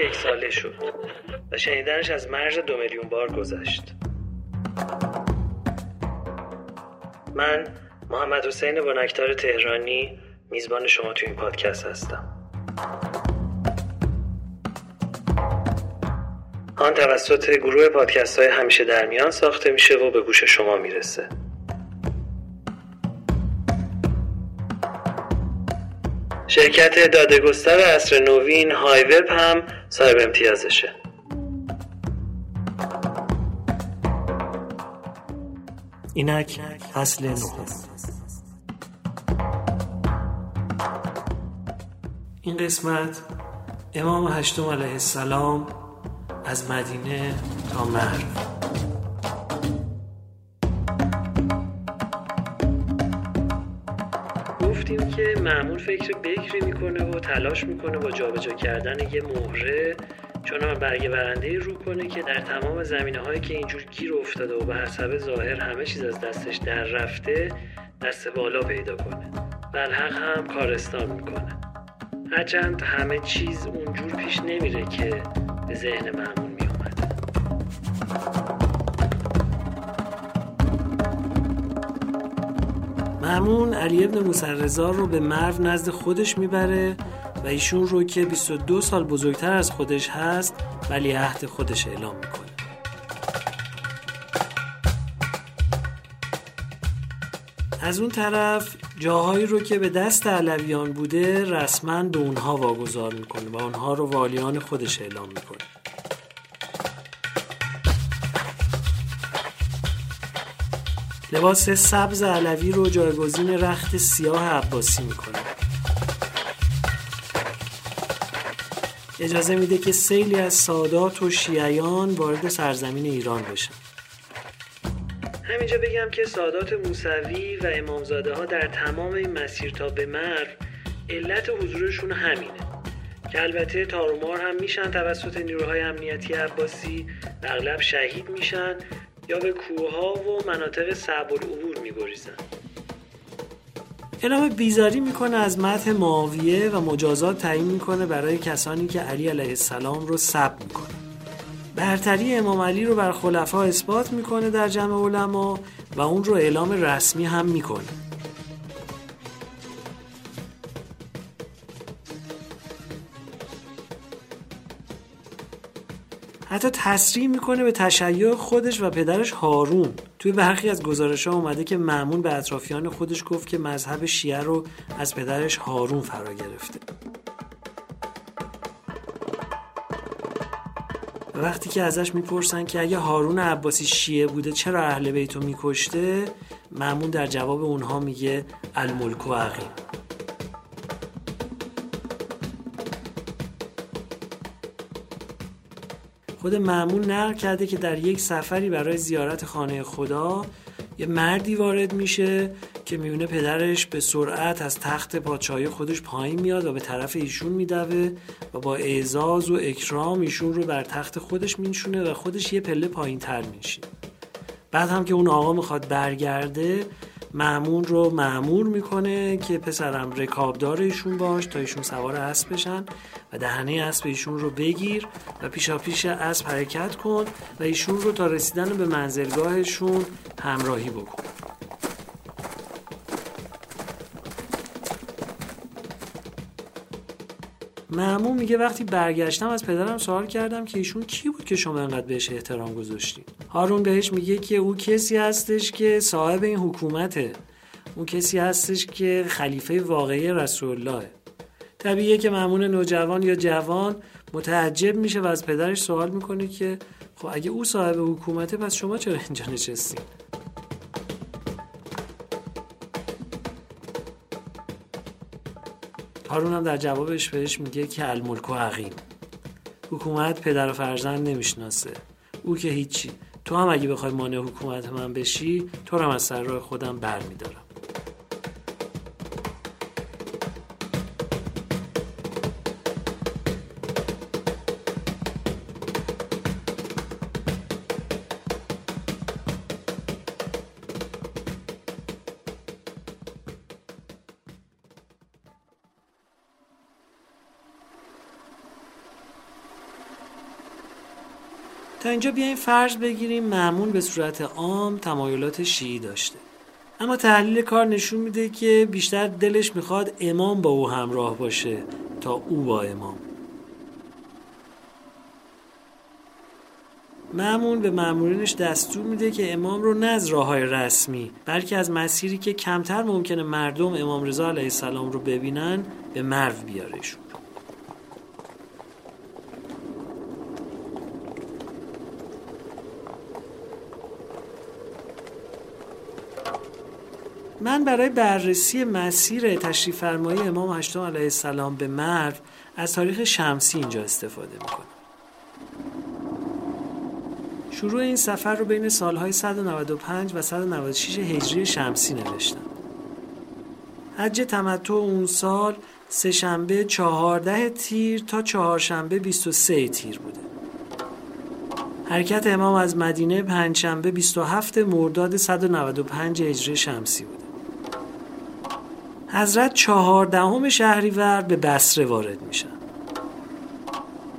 یک ساله شد و شنیدنش از مرز دو میلیون بار گذشت. من محمد حسین بنکتار تهرانی میزبان شما تو این پادکست هستم. آن توسط گروه پادکست های همیشه در میان ساخته میشه و به گوش شما می‌رسه. شرکت دادگستر اصر نوین های وب هم صاحب امتیازشه. اینک فصل نو این قسمت امام هشتم علیه السلام از مدینه تا مرو معمول فکر بکری می‌کنه و تلاش می‌کنه با جابجا کردن یه مهره چون هم برگه برنده رو کنه که در تمام زمینه هایی که اینجور گیر افتاده و به حسب ظاهر همه چیز از دستش در رفته دست بالا پیدا کنه. بلحق هم کارستان می‌کنه. هرچند همه چیز اونجور پیش نمیره که به ذهن معمول معمون علی ابن موسرزا رو به مرو نزد خودش می‌بره و ایشون رو که 22 سال بزرگتر از خودش هست ولی عهد خودش اعلام می‌کنه. از اون طرف جاهایی رو که به دست علویان بوده رسما به اونها واگذار می‌کنه و اونها رو والیان خودش اعلام می‌کنه. لباس سبز علوی رو جایگزین رخت سیاه عباسی می‌کنه. اجازه میده که سیلی از سادات و شیعیان وارد سرزمین ایران بشن. همینجا بگم که سادات موسوی و امامزاده ها در تمام این مسیر تا به مر علت حضورشون همینه. که البته تارومار هم میشن توسط نیروهای امنیتی عباسی اغلب شهید میشن یا به کوه و مناطق صعب العبور میگریزن. اعلام بیزاری می‌کنه از متن معاویه و مجازات تعیین می‌کنه برای کسانی که علی علیه السلام رو سب می‌کنه. برتری امام علی رو بر خلفا اثبات می‌کنه در جمع علما و اون رو اعلام رسمی هم می‌کنه. حتی تصریح می‌کنه به تشیع خودش و پدرش هارون. توی برخی از گزارش ها اومده که معمون به اطرافیان خودش گفت که مذهب شیعه رو از پدرش هارون فرا گرفته. وقتی که ازش می‌پرسن که اگه هارون عباسی شیعه بوده چرا اهل بیتو میکشته؟ معمون در جواب اونها میگه الملک و عقیم خود معمون نقل کرده که در یک سفری برای زیارت خانه خدا یه مردی وارد میشه که میونه پدرش به سرعت از تخت پادشاهی خودش پایین میاد و به طرف ایشون میدوه و با اعزاز و اکرام ایشون رو بر تخت خودش مینشونه و خودش یه پله پایین تر میشین بعد هم که اون آقا می‌خواد برگرده معمون رو معمور می‌کنه که پسرم رکابدار ایشون باش تا ایشون سوار اسب بشن و دهنه اسب ایشون رو بگیر و پیشا پیش اسب حرکت کن و ایشون رو تا رسیدن به منزلگاهشون همراهی بکن. معمون میگه وقتی برگشتم از پدرم سوال کردم که ایشون کی بود که شما انقدر بهش احترام گذاشتین؟ هارون بهش میگه که او کسی هستش که صاحب این حکومته. اون کسی هستش که خلیفه واقعی رسول الله طبیعیه که معمون نوجوان یا جوان متعجب میشه و از پدرش سوال می‌کنه که خب اگه او صاحب حکومته پس شما چرا اینجا نشستین؟ هارون هم در جوابش بهش میگه که الملک و عقیم. حکومت پدر و فرزند نمی‌شناسه. او که هیچی. تو هم اگه بخوای مانع حکومت من بشی تو هم از سر راه خودم بر تا اینجا بیایم فرض بگیریم معمون به صورت عام تمایلات شیعی داشته. اما تحلیل کار نشون میده که بیشتر دلش می‌خواد امام با او همراه باشه تا او با امام. معمون به معمولینش دستور میده که امام رو نه از راه های رسمی بلکه از مسیری که کمتر ممکنه مردم امام رضا علیه السلام رو ببینن به مرو بیارشون من برای بررسی مسیر تشریف فرمایی امام هشتم علیه السلام به مرو از تاریخ شمسی اینجا استفاده می‌کنم. شروع این سفر رو بین سالهای 195 و 196 هجری شمسی نوشتم. حج تمتع اون سال سه شنبه 14 تیر تا چهارشنبه 23 تیر بوده. حرکت امام از مدینه پنجشنبه 27 مرداد 195 هجری شمسی بوده. حضرت چهاردهم شهریور به بسره وارد میشن.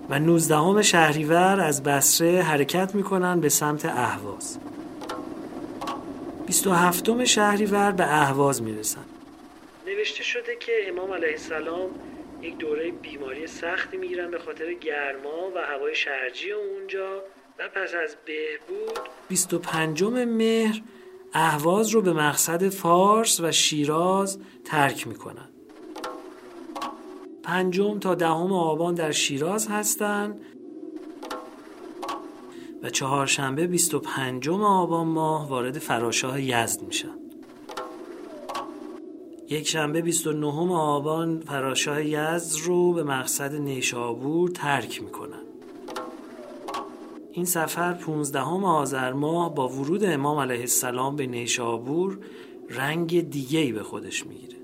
و نوزدهم شهریور از بسره حرکت می‌کنن به سمت اهواز. بیست و هفتم شهریور به اهواز می‌رسن. نوشته شده که امام علیه السلام یک دوره بیماری سختی می‌گیرن به خاطر گرما و هوای شرجی اونجا و پس از بهبود 25 مهر اهواز رو به مقصد فارس و شیراز ترک می‌کنن. پنجم تا دهم آبان در شیراز هستند و چهارشنبه 25 آبان ماه وارد فراشاه یزد میشن. یک شنبه 29 آبان فراشاه یزد رو به مقصد نیشابور ترک می‌کنن. این سفر 15 آذر ماه با ورود امام علیه السلام به نیشابور رنگ دیگه‌ای به خودش می‌گیره.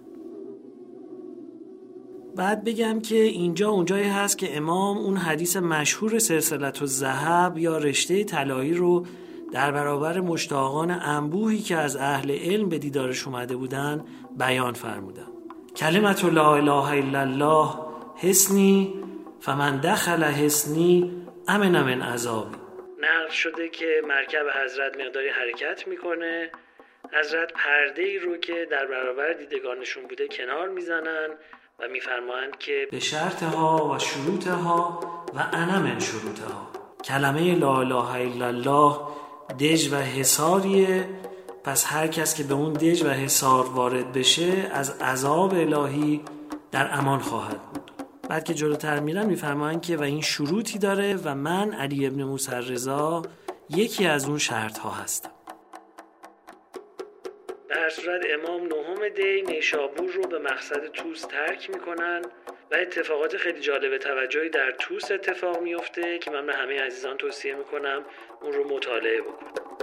بعد بگم که اینجا اونجایی هست که امام اون حدیث مشهور سلسلت و زهب یا رشته طلایی رو در برابر مشتاقان انبوهی که از اهل علم به دیدارش اومده بودن بیان فرمودن. کلمت لا اله الا الله حسنی فمن دخل حسنی امن من عذابی نقل شده که مرکب حضرت مقداری حرکت می‌کنه. حضرت پرده ای رو که در برابر دیدگانشون بوده کنار می‌زنن و میفرمایند که به شرطها و شروطها و انا من شروطها. کلمه لا اله الا الله دژ و حساریه پس هر کس که به اون دژ و حسار وارد بشه از عذاب الهی در امان خواهد بود. بعد که جلوتر میرن میفرمایند که و این شروطی داره و من علی ابن موسی رضا یکی از اون شرط ها هستم. در صورت امام نهم دی نیشابور رو به مقصد توس ترک می‌کنن و اتفاقات خیلی جالب توجهی در توس اتفاق میفته که من به همه عزیزان توصیه می‌کنم اون رو مطالعه بکنم.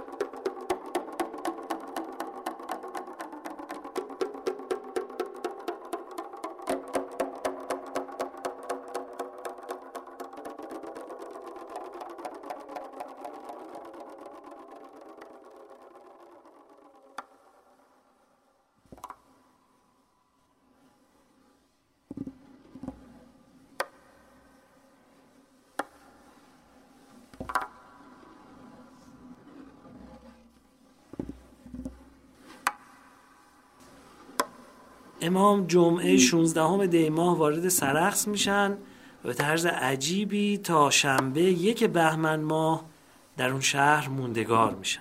امام جمعه 16 دی ماه وارد سرخس میشن و به طرز عجیبی تا شنبه یک بهمن ماه در اون شهر موندگار میشن.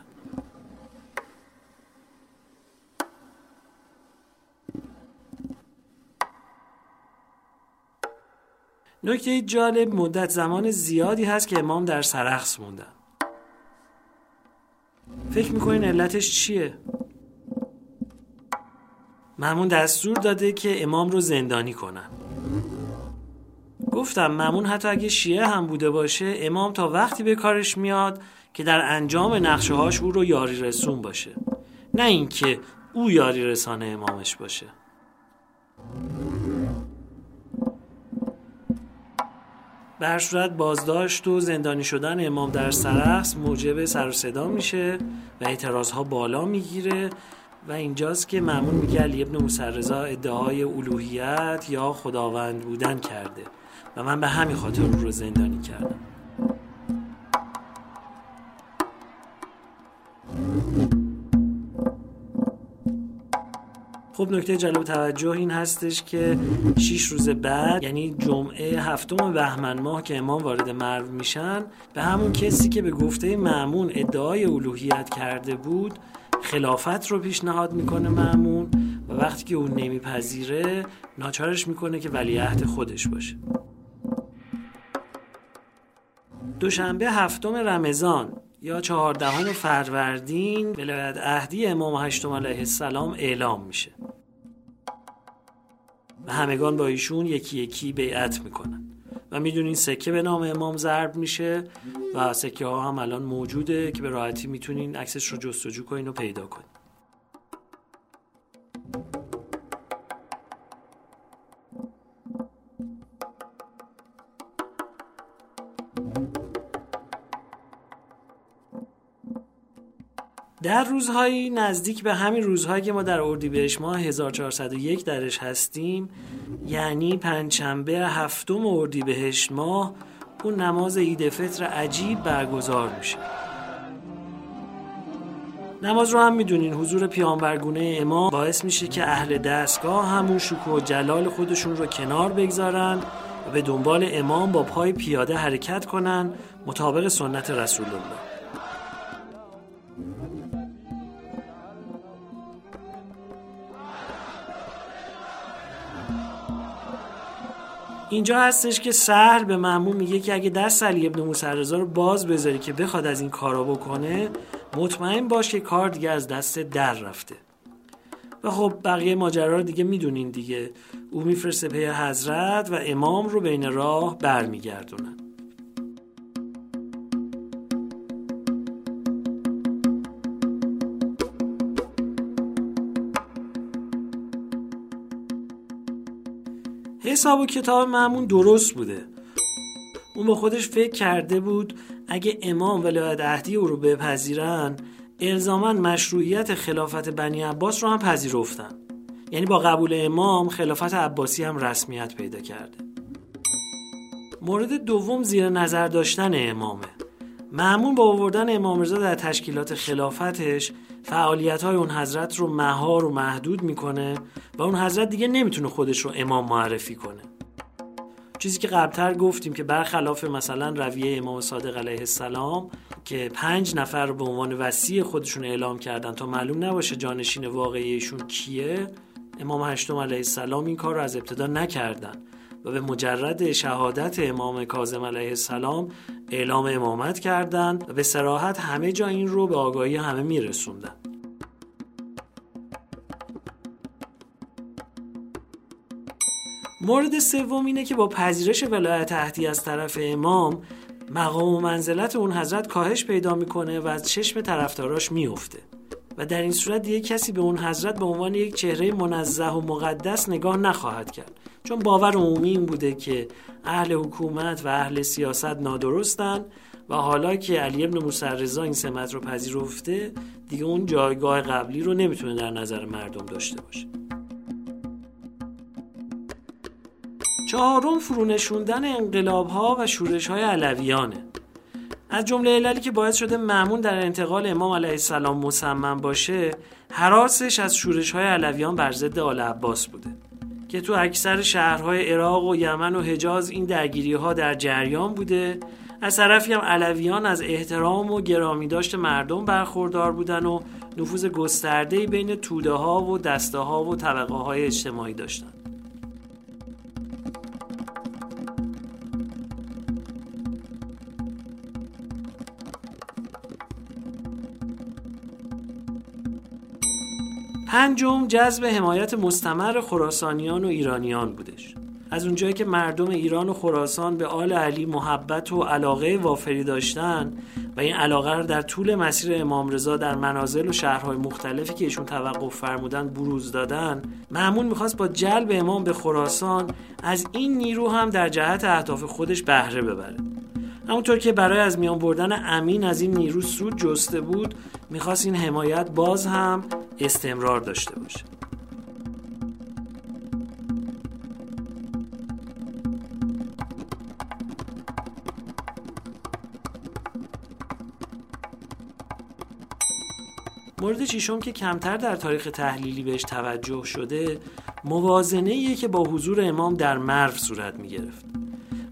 نکته جالب مدت زمان زیادی هست که امام در سرخس موندن فکر می‌کنین علتش چیه؟ ممون دستور داده که امام رو زندانی کنن. گفتم ممون حتی اگه شیعه هم بوده باشه امام تا وقتی به کارش میاد که در انجام نقشه هاش او رو یاری رسون باشه. نه اینکه او یاری رسانه امامش باشه. در صورت بازداشت و زندانی شدن امام در سرخص موجب سر و صدا میشه و اعتراض ها بالا می‌گیره و اینجاست که معمون میگه علی ابن مسرزا ادعای الوهیت یا خداوند بودن کرده و من به همین خاطر رو زندانی کردم. خب نکته جلب توجه این هستش که 6 روز بعد یعنی جمعه هفتم بهمن ماه که امام وارد مرو میشن به همون کسی که به گفته معمون ادعای الوهیت کرده بود خلافت رو پیشنهاد می‌کنه معمون و وقتی که اون نمیپذیره ناچارش می‌کنه که ولیعهد خودش باشه. دوشنبه هفتم رمضان یا چهاردهم فروردین ولایت عهدی امام هشتم علیه السلام اعلام میشه. و همگان با ایشون یکی یکی بیعت می‌کنن. و می‌دونین سکه به نام امام ضرب میشه و سکه ها هم الان موجوده که به راحتی می‌تونین عکسش رو جستجو کنین و پیدا کنین. در روزهایی نزدیک به همین روزهایی که ما در اردیبهشت ماه 1401 درش هستیم یعنی پنجشنبه هفتم اردیبهشت ماه اون نماز عید فطر عجیب برگزار میشه. نماز رو هم می‌دونین حضور پیانبرگونه امام باعث میشه که اهل دستگاه همون شکوه و جلال خودشون رو کنار بگذارن و به دنبال امام با پای پیاده حرکت کنن مطابق سنت رسول الله اینجا هستش که سهل به معمول میگه که اگه دست علی ابن موسی رو باز بذاری که بخواد از این کارا بکنه مطمئن باش که کار دیگه از دست در رفته. و خب بقیه ماجرا رو دیگه می‌دونین دیگه. او میفرسته پی حضرت و امام رو بین راه برمیگردونن حساب و کتاب معمون درست بوده. اون با خودش فکر کرده بود اگه امام ولایت عهدی او رو بپذیرن الزاما مشروعیت خلافت بنی عباس رو هم پذیرفتن. یعنی با قبول امام خلافت عباسی هم رسمیت پیدا کرده. مورد دوم زیر نظر داشتن امامه. معمون با آوردن امام رضا در تشکیلات خلافتش فعالیت های اون حضرت رو مهار و محدود می‌کنه و اون حضرت دیگه نمی‌تونه خودش رو امام معرفی کنه. چیزی که قبلتر گفتیم که برخلاف مثلا رویه امام صادق علیه السلام که پنج نفر رو به عنوان وسیع خودشون اعلام کردن تا معلوم نباشه جانشین واقعیشون کیه امام هشتم علیه السلام این کار رو از ابتدا نکردن. و به مجرد شهادت امام کاظم علیه السلام اعلام امامت کردند و به سراحت همه جا این رو به آگاهی همه میرسوندن مورد سوم اینه که با پذیرش ولایت تحتی از طرف امام مقام و منزلت اون حضرت کاهش پیدا می‌کنه و از چشم طرفداراش میفته و در این صورت دیگه کسی به اون حضرت به عنوان یک چهره منزه و مقدس نگاه نخواهد کرد. چون باور عمومی این بوده که اهل حکومت و اهل سیاست نادرستن و حالا که علی ابن موسی رضا این سمت رو پذیرفته دیگه اون جایگاه قبلی رو نمی‌تونه در نظر مردم داشته باشه. چهارم فرونشوندن انقلاب ها و شورش های علویانه. از جمله عللی که باعث شده معمون در انتقال امام علیه السلام مصمم باشه حراسش از شورش های علویان بر ضد آل عباس بوده که تو اکثر شهرهای عراق و یمن و حجاز این درگیری ها در جریان بوده از طرفی هم علویان از احترام و گرامی داشت مردم برخوردار بودن و نفوذ گسترده بین توده ها و دسته ها و طبقه های اجتماعی داشتند. پنجم جذب حمایت مستمر خراسانیان و ایرانیان بودش. از اونجایی که مردم ایران و خراسان به آل علی محبت و علاقه وافری داشتن و این علاقه رو در طول مسیر امام رضا در منازل و شهرهای مختلفی که ایشون توقف فرمودن بروز دادن معمون می‌خواست با جلب امام به خراسان از این نیرو هم در جهت اهداف خودش بهره ببره. همونطور که برای از میان بردن امین از این نیرو سود جسته بود می‌خواست این حمایت باز هم استمرار داشته باشه. مورد چیشم که کمتر در تاریخ تحلیلی بهش توجه شده موازنه که با حضور امام در مرو صورت می گرفت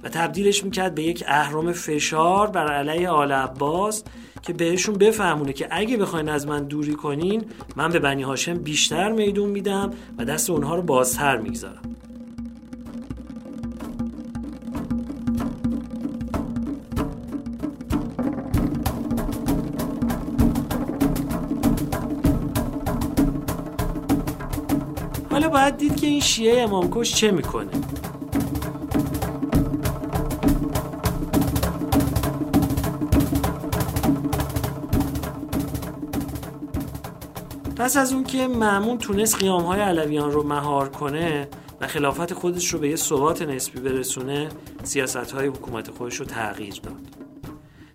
و تبدیلش می‌کرد به یک اهرام فشار بر علیه آل عباس که بهشون بفهمونه که اگه بخواین از من دوری کنین من به بنی هاشم بیشتر میدون میدم و دست اونها رو بازتر می‌گذارم. حالا باید دید که این شیعه امامکش چه می‌کنه. پس از اون که معمون تونست قیام های علویان رو مهار کنه و خلافت خودش رو به یه ثبات نسبی برسونه سیاست های حکومت خودش رو تغییر داد.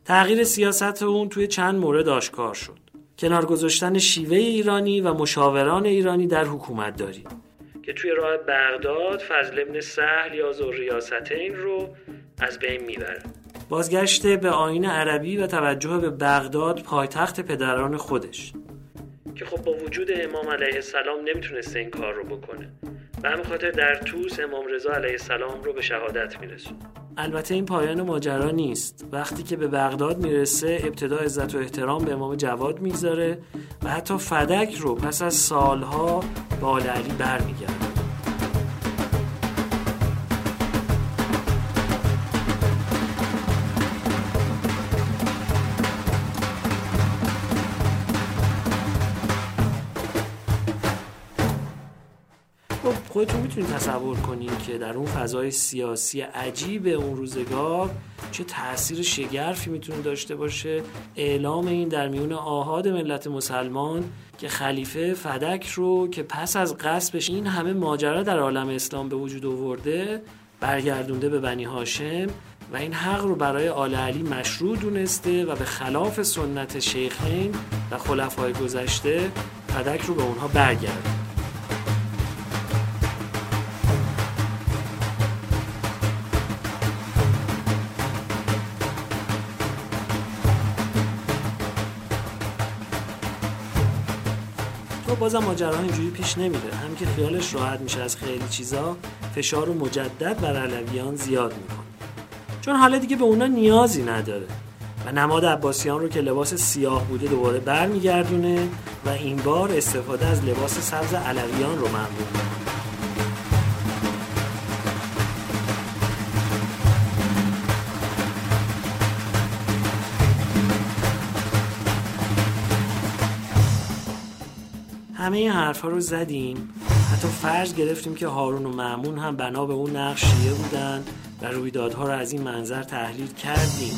تغییر سیاست اون توی چند مورد آشکار شد. کنار گذاشتن شیوه ایرانی و مشاوران ایرانی در حکومت داری. که توی راه بغداد فضل ابن سهل یا ریاستین رو از بین می‌بره. بازگشت به آین عربی و توجه به بغداد پایتخت پدران خودش. که خب با وجود امام علیه السلام نمی‌تونسته این کار رو بکنه. و همین خاطر در توس امام رضا علیه السلام رو به شهادت میرسون البته این پایان ماجرا نیست. وقتی که به بغداد می‌رسه ابتدا عزت و احترام به امام جواد می‌گذاره و حتی فدک رو پس از سالها آل علی برمیگرده خودتون می‌تونید تصور کنید که در اون فضای سیاسی عجیب اون روزگار چه تاثیر شگرفی می‌تونه داشته باشه. اعلام این در میون آهاد ملت مسلمان که خلیفه فدک رو که پس از قصبش این همه ماجرا در عالم اسلام به وجود آورده برگردونده به بنی هاشم و این حق رو برای آل علی مشروع دونسته و به خلاف سنت شیخین و خلفای گذشته فدک رو به اونها برگرده بازم ماجرا اینجوری پیش نمیره. هم که خیالش راحت میشه از خیلی چیزا فشار و مجدد بر علویان زیاد می‌کنه. چون حالا دیگه به اونا نیازی نداره. و نماد عباسیان رو که لباس سیاه بوده دوباره برمیگردونه و این بار استفاده از لباس سبز علویان رو ممنون همه این حرفا رو زدیم. حتی فرض گرفتیم که هارون و معمون هم بنا به اون نقش بودن و رویدادها رو از این منظر تحلیل کردیم.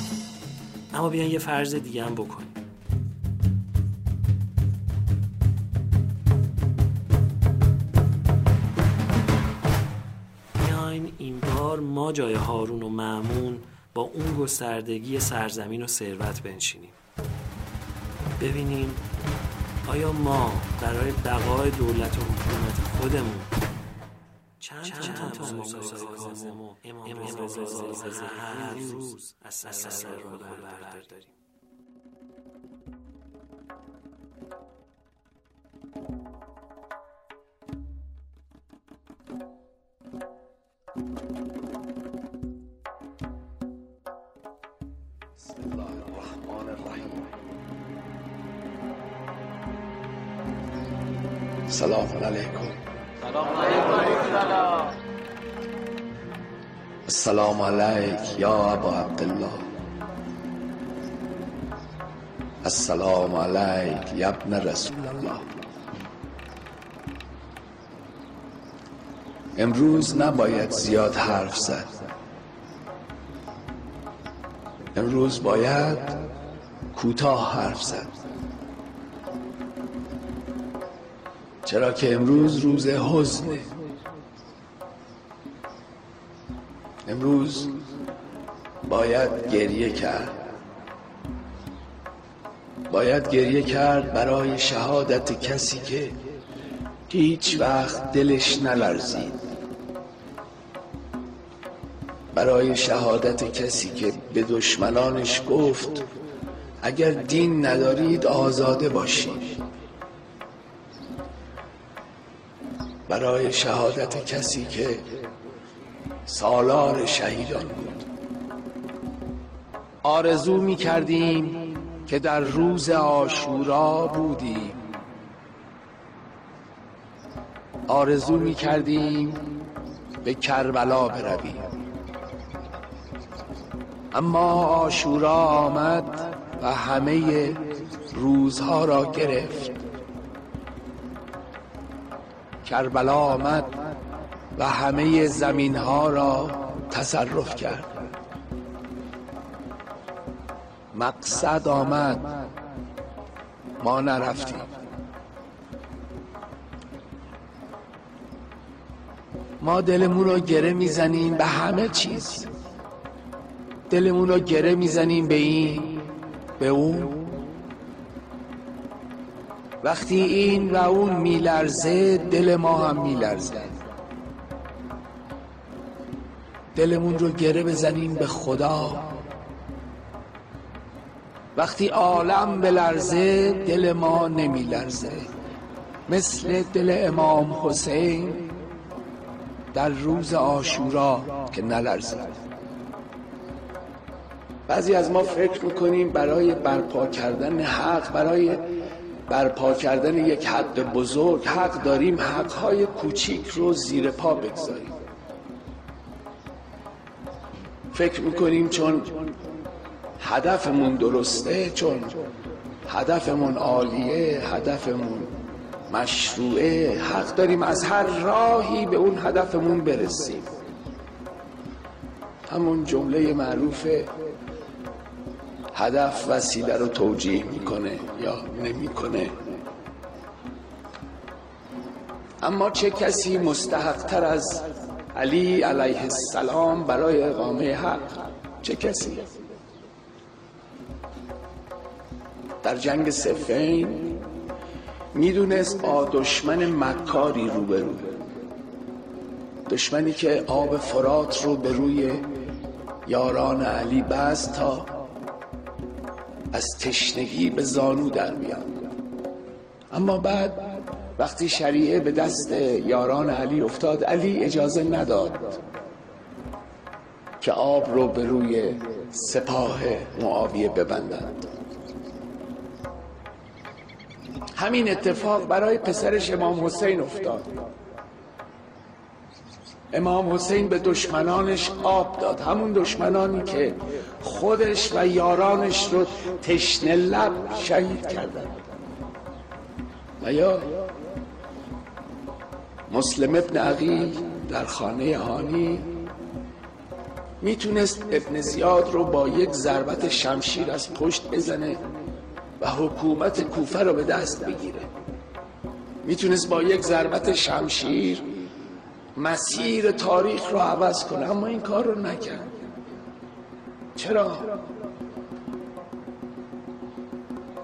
اما بیان یه فرض دیگه هم بکنیم. بیاین این بار ما جای هارون و معمون با اون گستردگی سرزمین و ثروت بنشینیم. ببینیم آیا ما برای بقای دولت و حکومت خودمون چند چند تا موسی کاظم و امام رضا هر روز از سر رو برداریم سلام علیکم. سلام علیکم السلام علیک یا ابا عبدالله. السلام علیک یا ابن رسول الله امروز نباید زیاد حرف زد. امروز باید کوتاه حرف زد. چرا که امروز روز حزنه امروز باید گریه کرد. باید گریه کرد برای شهادت کسی که هیچ وقت دلش نلرزید. برای شهادت کسی که به دشمنانش گفت اگر دین ندارید آزاده باشید. برای شهادت کسی که سالار شهیدان بود. آرزو می کردیم که در روز آشورا بودیم. آرزو می کردیم به کربلا برویم. اما آشورا آمد و همه روزها را گرفت. کربلا آمد و همه زمین ها را تصرف کرد. مقصد آمد ما نرفتیم. ما دلمون رو گره می‌زنیم به همه چیز. دلمون رو گره می‌زنیم به این به اون. وقتی این و اون میلرزه دل ما هم میلرزه. دلمون رو گره بزنیم به خدا. وقتی عالم بلرزه دل ما نمیلرزه. مثل دل امام حسین در روز آشورا که نلرزید بعضی از ما فکر می‌کنیم برای برپا کردن حق برای برپا کردن یک حد بزرگ حق داریم حقهای کوچیک رو زیر پا بگذاریم. فکر می‌کنیم چون هدفمون درسته چون هدفمون عالیه هدفمون مشروعه حق داریم از هر راهی به اون هدفمون برسیم. همون جمله معروف هدف وسیله رو توجیه می‌کنه یا نمی‌کنه. اما چه کسی مستحقتر از علی علیه السلام برای اقامه حق؟ چه کسی؟ در جنگ سفین می‌دونست با دشمن مکاری روبرو. دشمنی که آب فرات رو به روی یاران علی بست تا از تشنگی به زانو در میاد. اما بعد وقتی شریعه به دست یاران علی افتاد علی اجازه نداد که آب رو به روی سپاه معاویه ببندند. همین اتفاق برای پسرش امام حسین افتاد. امام حسین به دشمنانش آب داد. همون دشمنانی که خودش و یارانش رو تشنه لب شهید کردن. و یا مسلم ابن عقیل در خانه هانی می‌تونست ابن زیاد رو با یک ضربت شمشیر از پشت بزنه و حکومت کوفه رو به دست بگیره. می‌تونست با یک ضربت شمشیر مسیر تاریخ رو عوض کنه اما این کار رو نکرد. چرا؟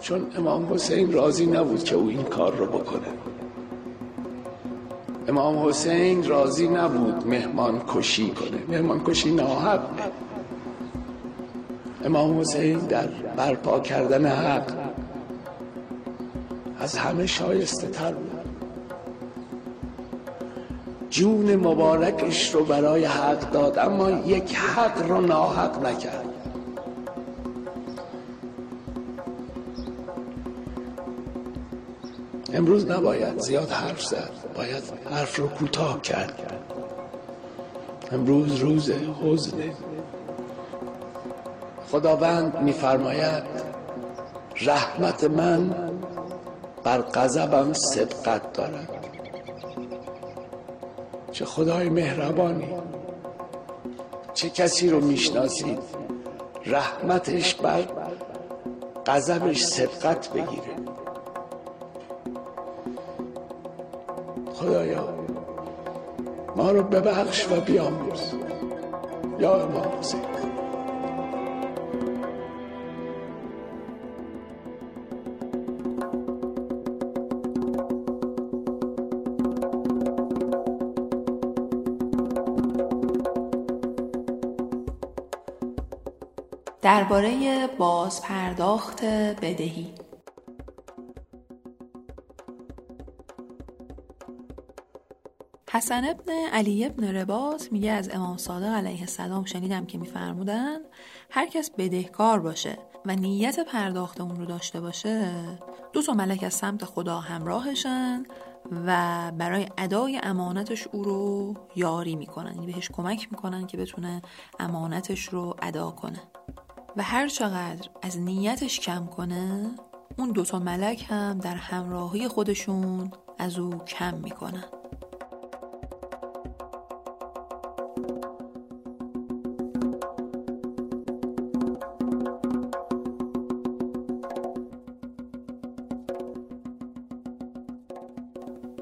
چون امام حسین راضی نبود که او این کار رو بکنه. امام حسین راضی نبود مهمان کشی کنه. مهمان کشی ناحق امام حسین در برپا کردن حق از همه شایسته تر بود. جون مبارکش رو برای حق داد اما یک حق رو ناحق نکرد. امروز نباید زیاد حرف زد باید حرف رو کوتاه کرد. امروز روز حزن. خداوند میفرماید رحمت من بر غضبم سبقت دارد. چه خدای مهربانی. چه کسی رو می‌شناسید؟ رحمتش بر غضبش سبقت بگیره. خدایا ما رو ببخش و بیاموز. یا امام حسین درباره بازپرداخت بدهی. حسن ابن علی ابن رباط میگه از امام صادق علیه السلام شنیدم که میفرمودن هر کس بدهکار باشه و نیت پرداخت اون رو داشته باشه دو تا ملک از سمت خدا همراهشن و برای ادای امانتش او رو یاری می‌کنن یعنی بهش کمک می‌کنن که بتونه امانتش رو ادا کنه. و هر چقدر از نیتش کم کنه اون دوتا ملک هم در همراهی خودشون از او کم می‌کنن.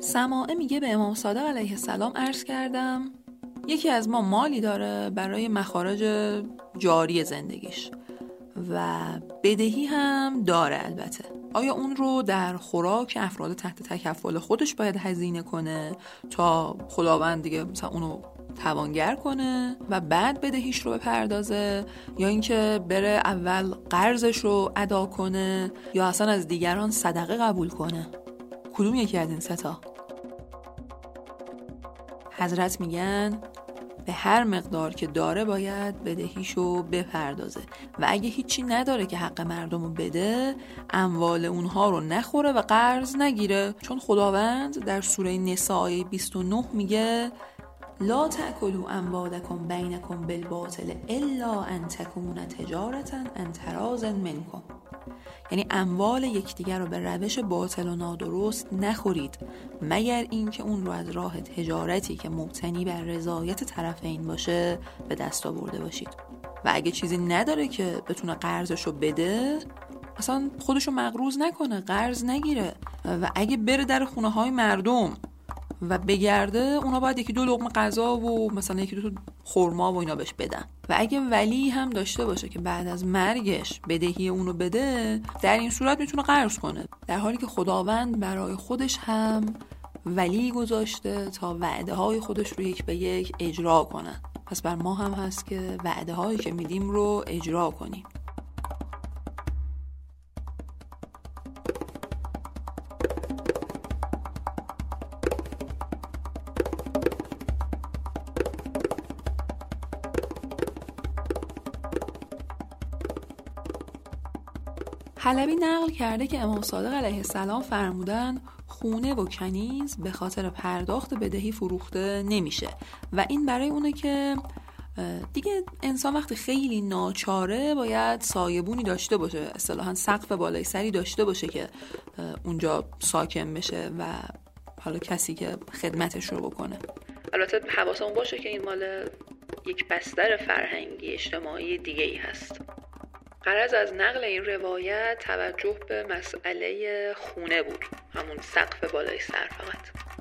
سماعه میگه به امام صادق علیه السلام عرض کردم یکی از ما مالی داره برای مخارج جاری زندگیش. و بدهی هم داره البته. آیا اون رو در خوراک افراد تحت تکفل خودش باید هزینه کنه تا خداوند دیگه مثلا اونو توانگر کنه و بعد بدهیش رو بپردازه؟ یا اینکه بره اول قرضش رو ادا کنه یا اصلا از دیگران صدقه قبول کنه؟ کدوم یکی از این ستا حضرت میگن به هر مقدار که داره باید بدهیشو بپردازه. و اگه هیچی نداره که حق مردمو بده اموال اونها رو نخوره و قرض نگیره. چون خداوند در سوره نساء 29 میگه لا تأکلوا اموالکم بینکم بالباطل الا ان تکون تجارتا ان تراز منکم. یعنی اموال یکدیگر رو به روش باطل و نادرست نخورید مگر اینکه اون رو از راه تجارتی که مبتنی بر رضایت طرفین باشه به دست آورده باشید. و اگه چیزی نداره که بتونه قرضش رو بده اصلا خودشو مقروض نکنه قرض نگیره. و اگه بره در خونه های مردم و بگرده اونا باید یکی دو لقمه غذا و مثلا یکی دو خورما و اینا بهش بدن. و اگه ولی هم داشته باشه که بعد از مرگش بدهی اونو بده در این صورت می‌تونه قرض کنه. در حالی که خداوند برای خودش هم ولی گذاشته تا وعده های خودش رو یک به یک اجرا کنه. پس بر ما هم هست که وعده هایی که میدیم رو اجرا کنیم. حلبی نقل کرده که امام صادق علیه السلام فرمودن خونه و کنیز به خاطر پرداخت بدهی فروخته نمیشه. و این برای اونه که دیگه انسان وقتی خیلی ناچاره باید سایبونی داشته باشه اصطلاحا سقف بالای سری داشته باشه که اونجا ساکن بشه و حالا کسی که خدمتش رو بکنه. البته حواسمون باشه که این مال یک بستر فرهنگی اجتماعی دیگه ای هست. قرض از نقل این روایت توجه به مسئله خونه بود. همون سقف بالای سر فقط.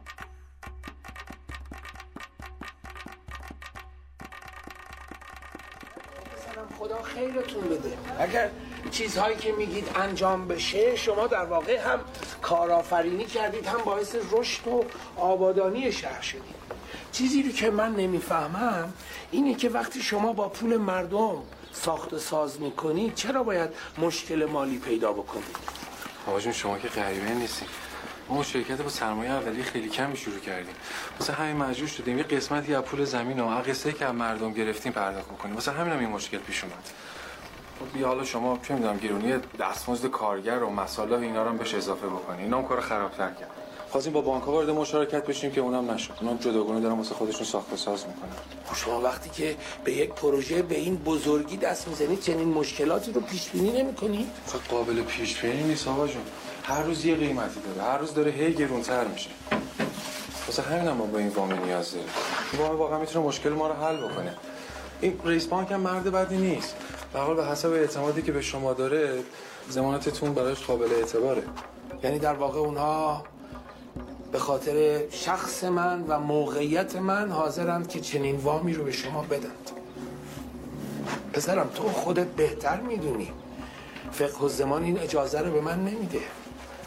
خدا خیرتون بده. اگر چیزهایی که میگید انجام بشه شما در واقع هم کارآفرینی کردید هم باعث رشد و آبادانی شهر شدید. چیزی رو که من نمی‌فهمم اینه که وقتی شما با پول مردم ساخت و ساز می‌کنید چرا باید مشکل مالی پیدا بکنید آقا شما که غریبه نیستیم ما شرکت با سرمایه اولی خیلی کمی شروع کردیم. واسه همین مجبور شدیم یه قسمتی از پول زمین و قصه که از مردم گرفتیم پرداخت کنیم واسه همین هم این مشکل پیش اومد. خب بیا حالا شما چه می‌دونم گرونی دستمزد کارگر و مسائل اینا رو هم بهش اضافه بکنید اینا هم کار خرابتر کرد. خواستیم با بانک وارد مشارکت بشیم که اونم نشد. اونم جداگانه دارن واسه خودشون ساخت و ساز می‌کنن. خب شما وقتی که به یک پروژه به این بزرگی دست می‌زنید چنین مشکلاتی رو پیش بینی نمی‌کنید خب قابل پیش بینی نیست آقا جون. هر روز یه قیمتی داره. هر روز داره هی گرونتر میشه. واسه همین هم ما به این وام نیاز داریم. وام واقعا می‌تونه مشکل ما رو حل بکنه. این رئیس بانک هم مرد بدی نیست. به حال به حسب اعتمادی که به شما داره زمانتتون براش قابل اعتباره. یعنی در واقع اونها به خاطر شخص من و موقعیت من حاضرند که چنین وامی رو به شما بدند. پسرم تو خودت بهتر می‌دونی. فقه و زمان این اجازه رو به من نمیده.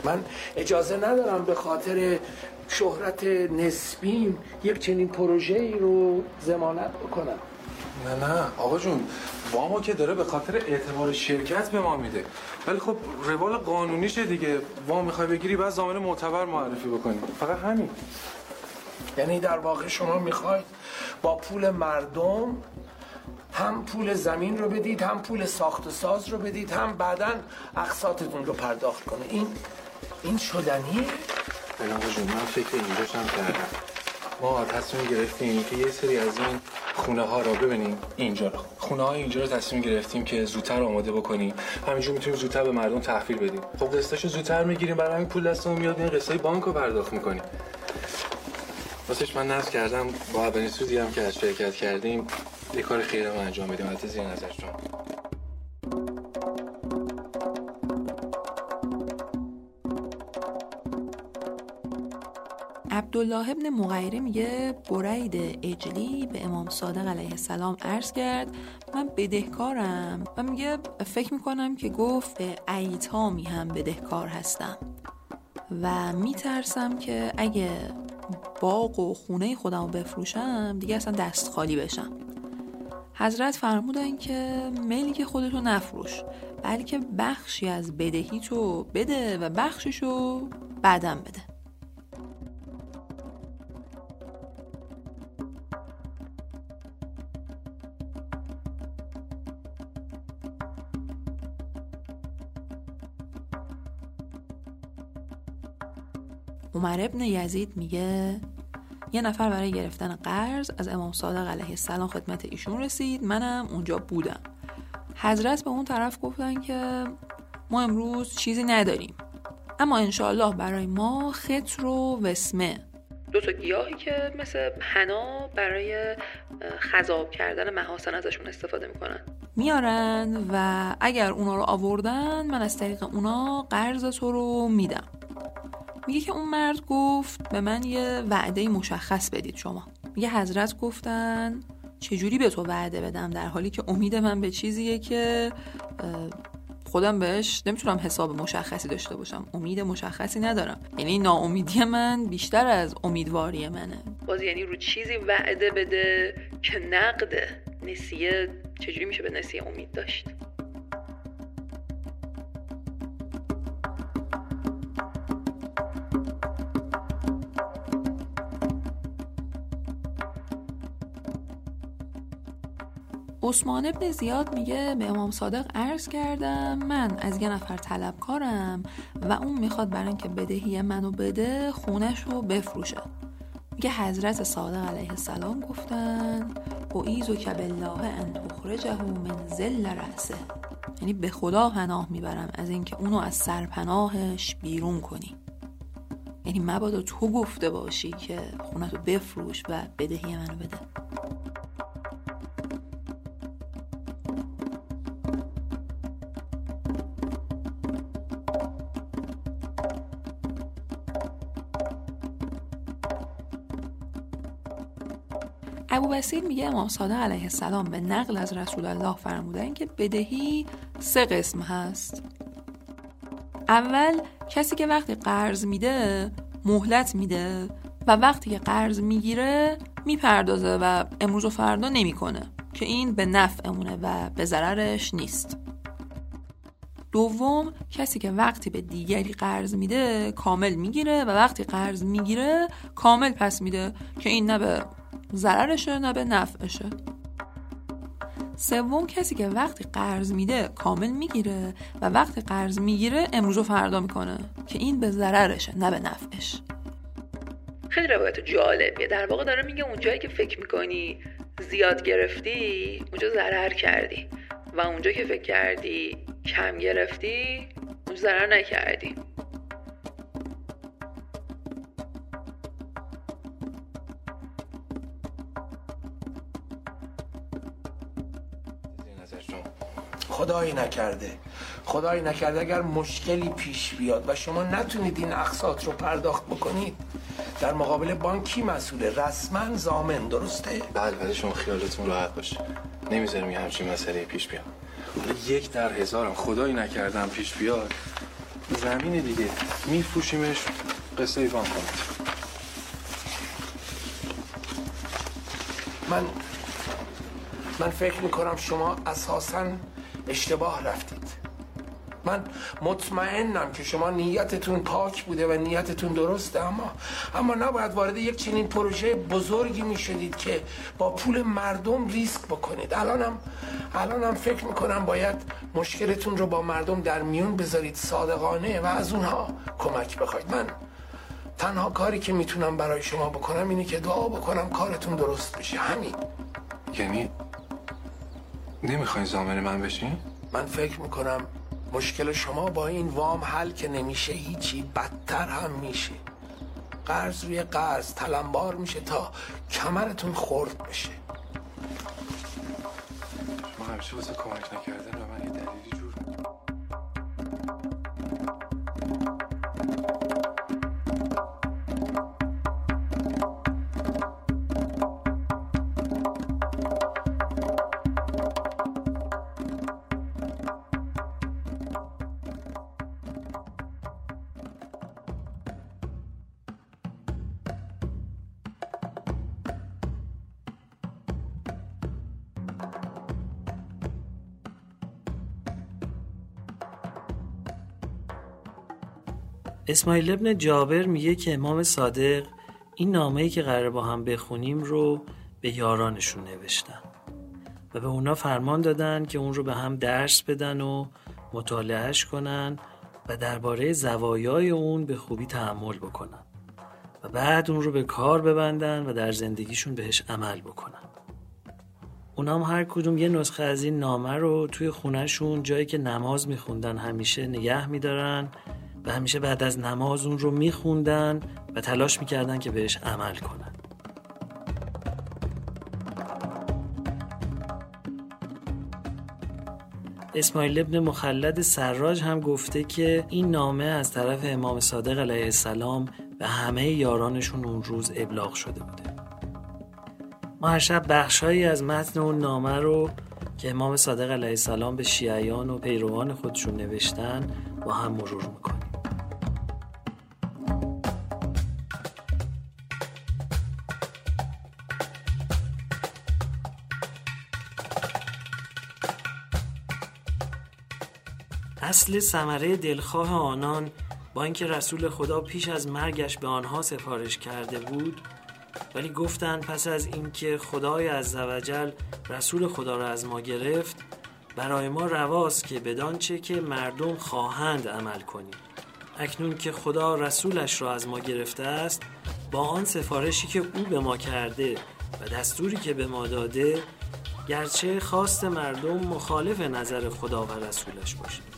من اجازه ندارم به خاطر شهرت نسبیم یک چنین پروژه ای رو زمانت بکنم. نه نه. آقا جون وامو که داره به خاطر اعتبار شرکت به ما میده. ولی خب روال قانونیشه دیگه. وام می‌خوای بگیری بعد زامن معتبر معرفی بکنی. فقط همین. یعنی در واقع شما می‌خواید با پول مردم هم پول زمین رو بدید هم پول ساخت و ساز رو بدید هم بعدا اقساطتون رو پرداخت کنه. این این شدنیه؟ بلان جون من فکر اینجاش هم کردم. ما تصمیم گرفتیم که یه سری از این خونه ها رو ببینیم. اینجا رو. خونه های اینجا رو تصمیم گرفتیم که زودتر آماده بکنیم. همینجور می‌تونیم زودتر به مردم تحویل بدیم. خب قسطاشو زودتر می‌گیریم. برای همین پول دستمون میاد. این قسطای بانک رو پرداخت می‌کنیم. واسش من نصب کردم. با اولین سودی هم که از شرکت کردیم یه کار خیره رو انجام بدیم. البته زیر نظر شما. عبدالله ابن مغیره میگه برید اجلی به امام صادق علیه السلام عرض کرد من بدهکارم. و میگه فکر می‌کنم که گفت به ایتامی هم بدهکار هستم. و میترسم که اگه باغ و خونه خودم رو بفروشم دیگه اصلا دست خالی بشم. حضرت فرمودن که ملک خودتو نفروش بلکه بخشی از بدهی تو بده و بخششو بعدم بده. عمر ابن یزید میگه یه نفر برای گرفتن قرض از امام صادق علیه السلام خدمت ایشون رسید. منم اونجا بودم. حضرت به اون طرف گفتن که ما امروز چیزی نداریم. اما انشاالله برای ما خطر و وسمه. دو تا گیاهی که مثل حنا برای خذاب کردن محاسن ازشون استفاده می‌کنن. میارن و اگر اونا رو آوردن من از طریق اونا قرض تو رو میدم. میگه که اون مرد گفت به من یه وعده مشخص بدید شما. میگه حضرت گفتن چجوری به تو وعده بدم در حالی که امید من به چیزیه که خودم بهش نمی‌تونم حساب مشخصی داشته باشم. امید مشخصی ندارم. یعنی ناامیدی من بیشتر از امیدواری منه. باز یعنی رو چیزی وعده بده که نقده نسیه چجوری میشه به نسیه امید داشت؟ عثمان ابن زیاد میگه به امام صادق عرض کردم من از یه نفر طلبکارم و اون می‌خواد برای اینکه بدهی منو بده خونش رو بفروشه. میگه حضرت صادق علیه السلام گفتن و که بالله ان تخرجه من زل رأسه. یعنی به خدا پناه می‌برم از اینکه اونو از سرپناهش بیرون کنی. یعنی مبادا تو گفته باشی که خونتو بفروش و بدهی منو بده. ابو بسیر میگه امام صادق علیه السلام به نقل از رسول الله فرمودن که بدهی سه قسم هست. اول کسی که وقتی قرض میده مهلت میده و وقتی که قرض می‌گیره می‌پردازه و امروز و فردا نمی‌کنه که این به نفعمونه و به ضررش نیست. دوم کسی که وقتی به دیگری قرض میده کامل می‌گیره و وقتی قرض می‌گیره کامل پس میده که این نه به ضررشه نه به نفعشه. سوم کسی که وقتی قرض میده کامل می‌گیره و وقتی قرض می‌گیره امروز و فردا می‌کنه که این به ضررشه نه به نفعش. خیلی روایت جالبیه. در واقع داره میگه اونجایی که فکر می‌کنی زیاد گرفتی اونجا ضرر کردی. و اونجا که فکر کردی کم گرفتی اونجا ضرر نکردی. خدایی نکرده. خدایی نکرده اگر مشکلی پیش بیاد و شما نتونید این اقساط رو پرداخت بکنید در مقابل بانک کی مسئوله. رسما زامن درسته؟ بله ولی شما خیالتون راحت باشه. نمی‌ذارم یه همچین مسئله پیش بیاد. حالا یک در هزارم خدایی نکردم پیش بیاد. زمین دیگه. میفروشیمش قصه ایوان کنید. من من فکر می‌کنم شما اساسا اشتباه رفتید. من مطمئنم که شما نیتتون پاک بوده و نیتتون درسته اما اما نباید وارد یک چنین پروژه بزرگی می شدید که با پول مردم ریسک بکنید. الانم الانم فکر می‌کنم باید مشکلتون رو با مردم در میون بذارید صادقانه و از اونها کمک بخواید. من تنها کاری که می‌تونم برای شما بکنم اینه که دعا بکنم کارتون درست بشه. همین. یعنی نمی‌خواین زامن من بشین؟ من فکر می‌کنم مشکل شما با این وام حل که نمیشه هیچی بدتر هم میشه. قرض روی قرض تلمبار میشه تا کمرتون خورد بشه. ما همیشه واسه کمک نکردن اسماعیل ابن جابر میگه که امام صادق این نامه‌ای که قرار با هم بخونیم رو به یارانشون نوشتن و به اونا فرمان دادن که اون رو به هم درس بدن و مطالعهش کنن و درباره زوایای اون به خوبی تحمل بکنن و بعد اون رو به کار ببندن و در زندگیشون بهش عمل بکنن. اونا هم هر کدوم یه نسخه از این نامه رو توی خونهشون جایی که نماز میخوندن همیشه نگه میدارن و همیشه بعد از نماز اون رو میخوندن و تلاش می‌کردن که بهش عمل کنن. اسماعیل ابن مخلد سراج هم گفته که این نامه از طرف امام صادق علیه السلام به همه یارانشون اون روز ابلاغ شده بوده. ما هر شب بخشهایی از متن اون نامه رو که امام صادق علیه السلام به شیعیان و پیروان خودشون نوشتن با هم مرور می‌کنیم. اصل ثمره دلخواه آنان با اینکه رسول خدا پیش از مرگش به آنها سفارش کرده بود ولی گفتند پس از اینکه خدای عزوجل رسول خدا را از ما گرفت برای ما رواست که بدانچه که مردم خواهند عمل کنیم. اکنون که خدا رسولش را از ما گرفته است با آن سفارشی که او به ما کرده و دستوری که به ما داده گرچه خواست مردم مخالف نظر خدا و رسولش باشد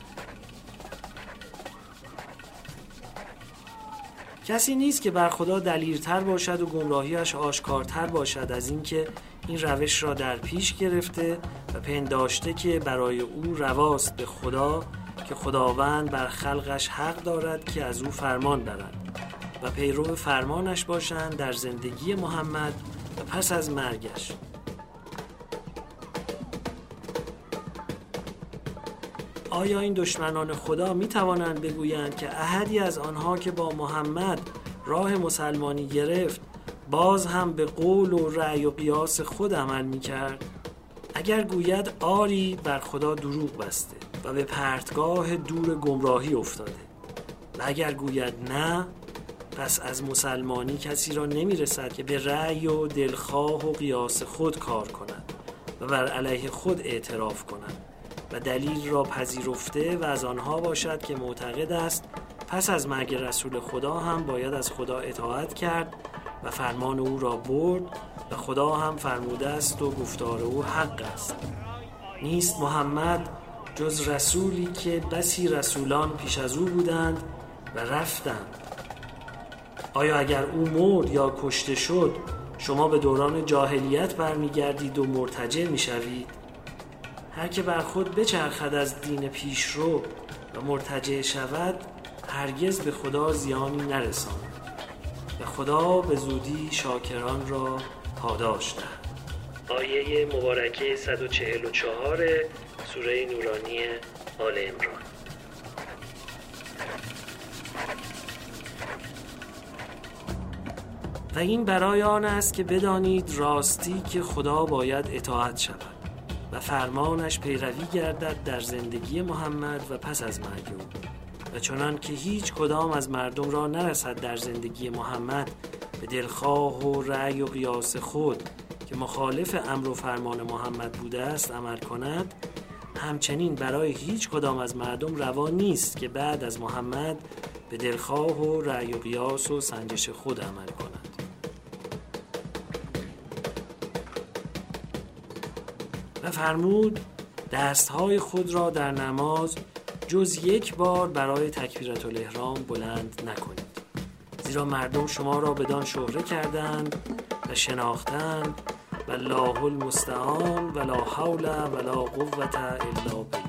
کسی نیست که بر خدا دلیرتر باشد و گمراهیش آشکارتر باشد از اینکه این روش را در پیش گرفته و پنداشته که برای او رواست به خدا که خداوند بر خلقش حق دارد که از او فرمان برند و پیرو فرمانش باشند در زندگی محمد و پس از مرگش. آیا این دشمنان خدا می توانند بگویند که احدی از آنها که با محمد راه مسلمانی گرفت باز هم به قول و رأی و قیاس خود عمل می کرد؟ اگر گوید آری بر خدا دروغ بسته و به پرتگاه دور گمراهی افتاده و اگر گوید نه پس از مسلمانی کسی را نمی رسد که به رأی و دلخواه و قیاس خود کار کند و بر علیه خود اعتراف کند دلیل را پذیرفته و از آنها باشد که معتقد است پس از مرگ رسول خدا هم باید از خدا اطاعت کرد و فرمان او را برد و خدا هم فرموده است و گفتار او حق است. نیست محمد جز رسولی که بسی رسولان پیش از او بودند و رفتند. آیا اگر او مرد یا کشته شد شما به دوران جاهلیت برمیگردید و مرتجع می‌شوید؟ هر که بر خود بچرخد از دین پیشرو و مرتجع شود هرگز به خدا زیانی نرساند. و خدا به زودی شاکران را پاداش دهد. آیه مبارکه 144 سوره نورانی آل عمران. و این برای آن است که بدانید راستی که خدا باید اطاعت شود. و فرمانش پیروی گردد در زندگی محمد و پس از مرگ او و چنان که هیچ کدام از مردم را نرسد در زندگی محمد به دلخواه و رأی و قیاس خود که مخالف امر و فرمان محمد بوده است عمل کند همچنین برای هیچ کدام از مردم روا نیست که بعد از محمد به دلخواه و رأی و قیاس و سنجش خود عمل کند. و فرمود دستهای خود را در نماز جز یک بار برای تکبیرت الاحرام بلند نکنید. زیرا مردم شما را بدان شهره کردند و شناختند و الله المستعان ولا حول ولا قوة الا بالله.